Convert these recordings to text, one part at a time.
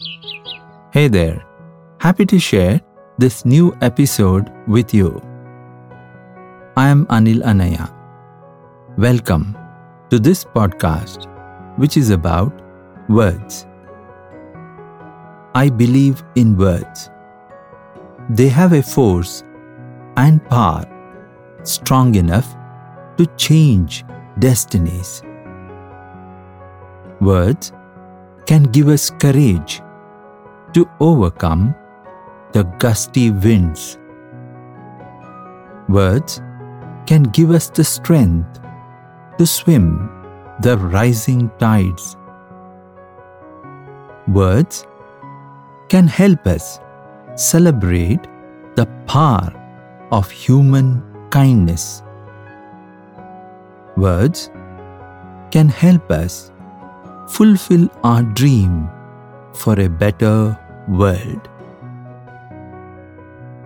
Hey there, happy to share this new episode with you. I am Anil Annaiah. Welcome to this podcast, which is about words. I believe in words. They have a force and power strong enough to change destinies. Words can give us courage to overcome the gusty winds. Words can give us the strength to swim the rising tides. Words can help us celebrate the power of human kindness. Words can help us fulfill our dream for a better world.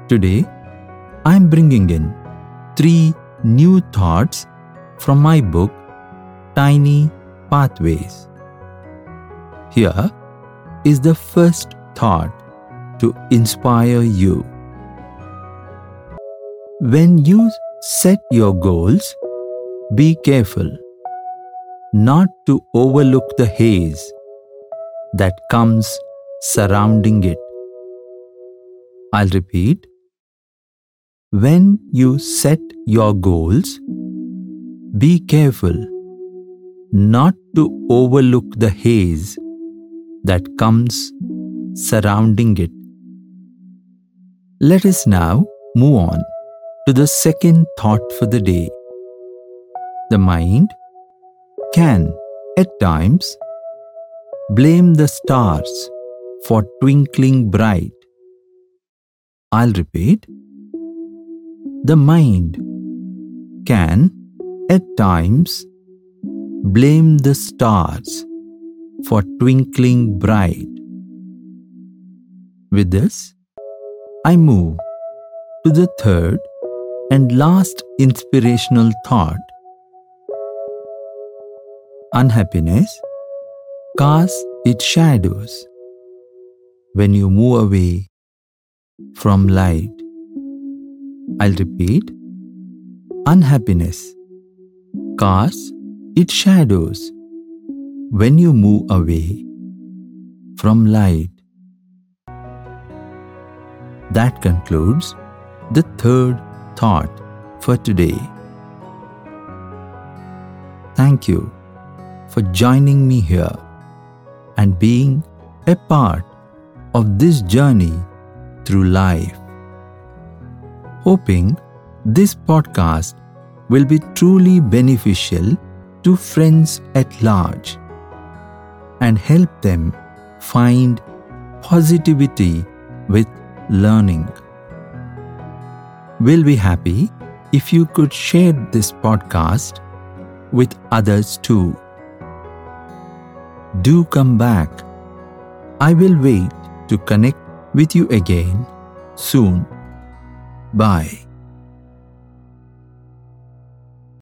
Today, I am bringing in three new thoughts from my book Tiny Pathways. Here is the first thought to inspire you. When you set your goals, be careful not to overlook the haze that comes surrounding it. I'll repeat. When you set your goals, be careful not to overlook the haze that comes surrounding it. Let us now move on to the second thought for the day. The mind can, at times, blame the stars for twinkling bright. I'll repeat. The mind can, at times, blame the stars for twinkling bright. With this, I move to the third and last inspirational thought. Unhappiness casts its shadows when you move away from light. I'll repeat. Unhappiness casts its shadows when you move away from light. That concludes the third thought for today. Thank you for joining me here and being a part of this journey through life. Hoping this podcast will be truly beneficial to friends at large and help them find positivity with learning. We'll be happy if you could share this podcast with others too. Do come back. I will wait to connect with you again soon. Bye.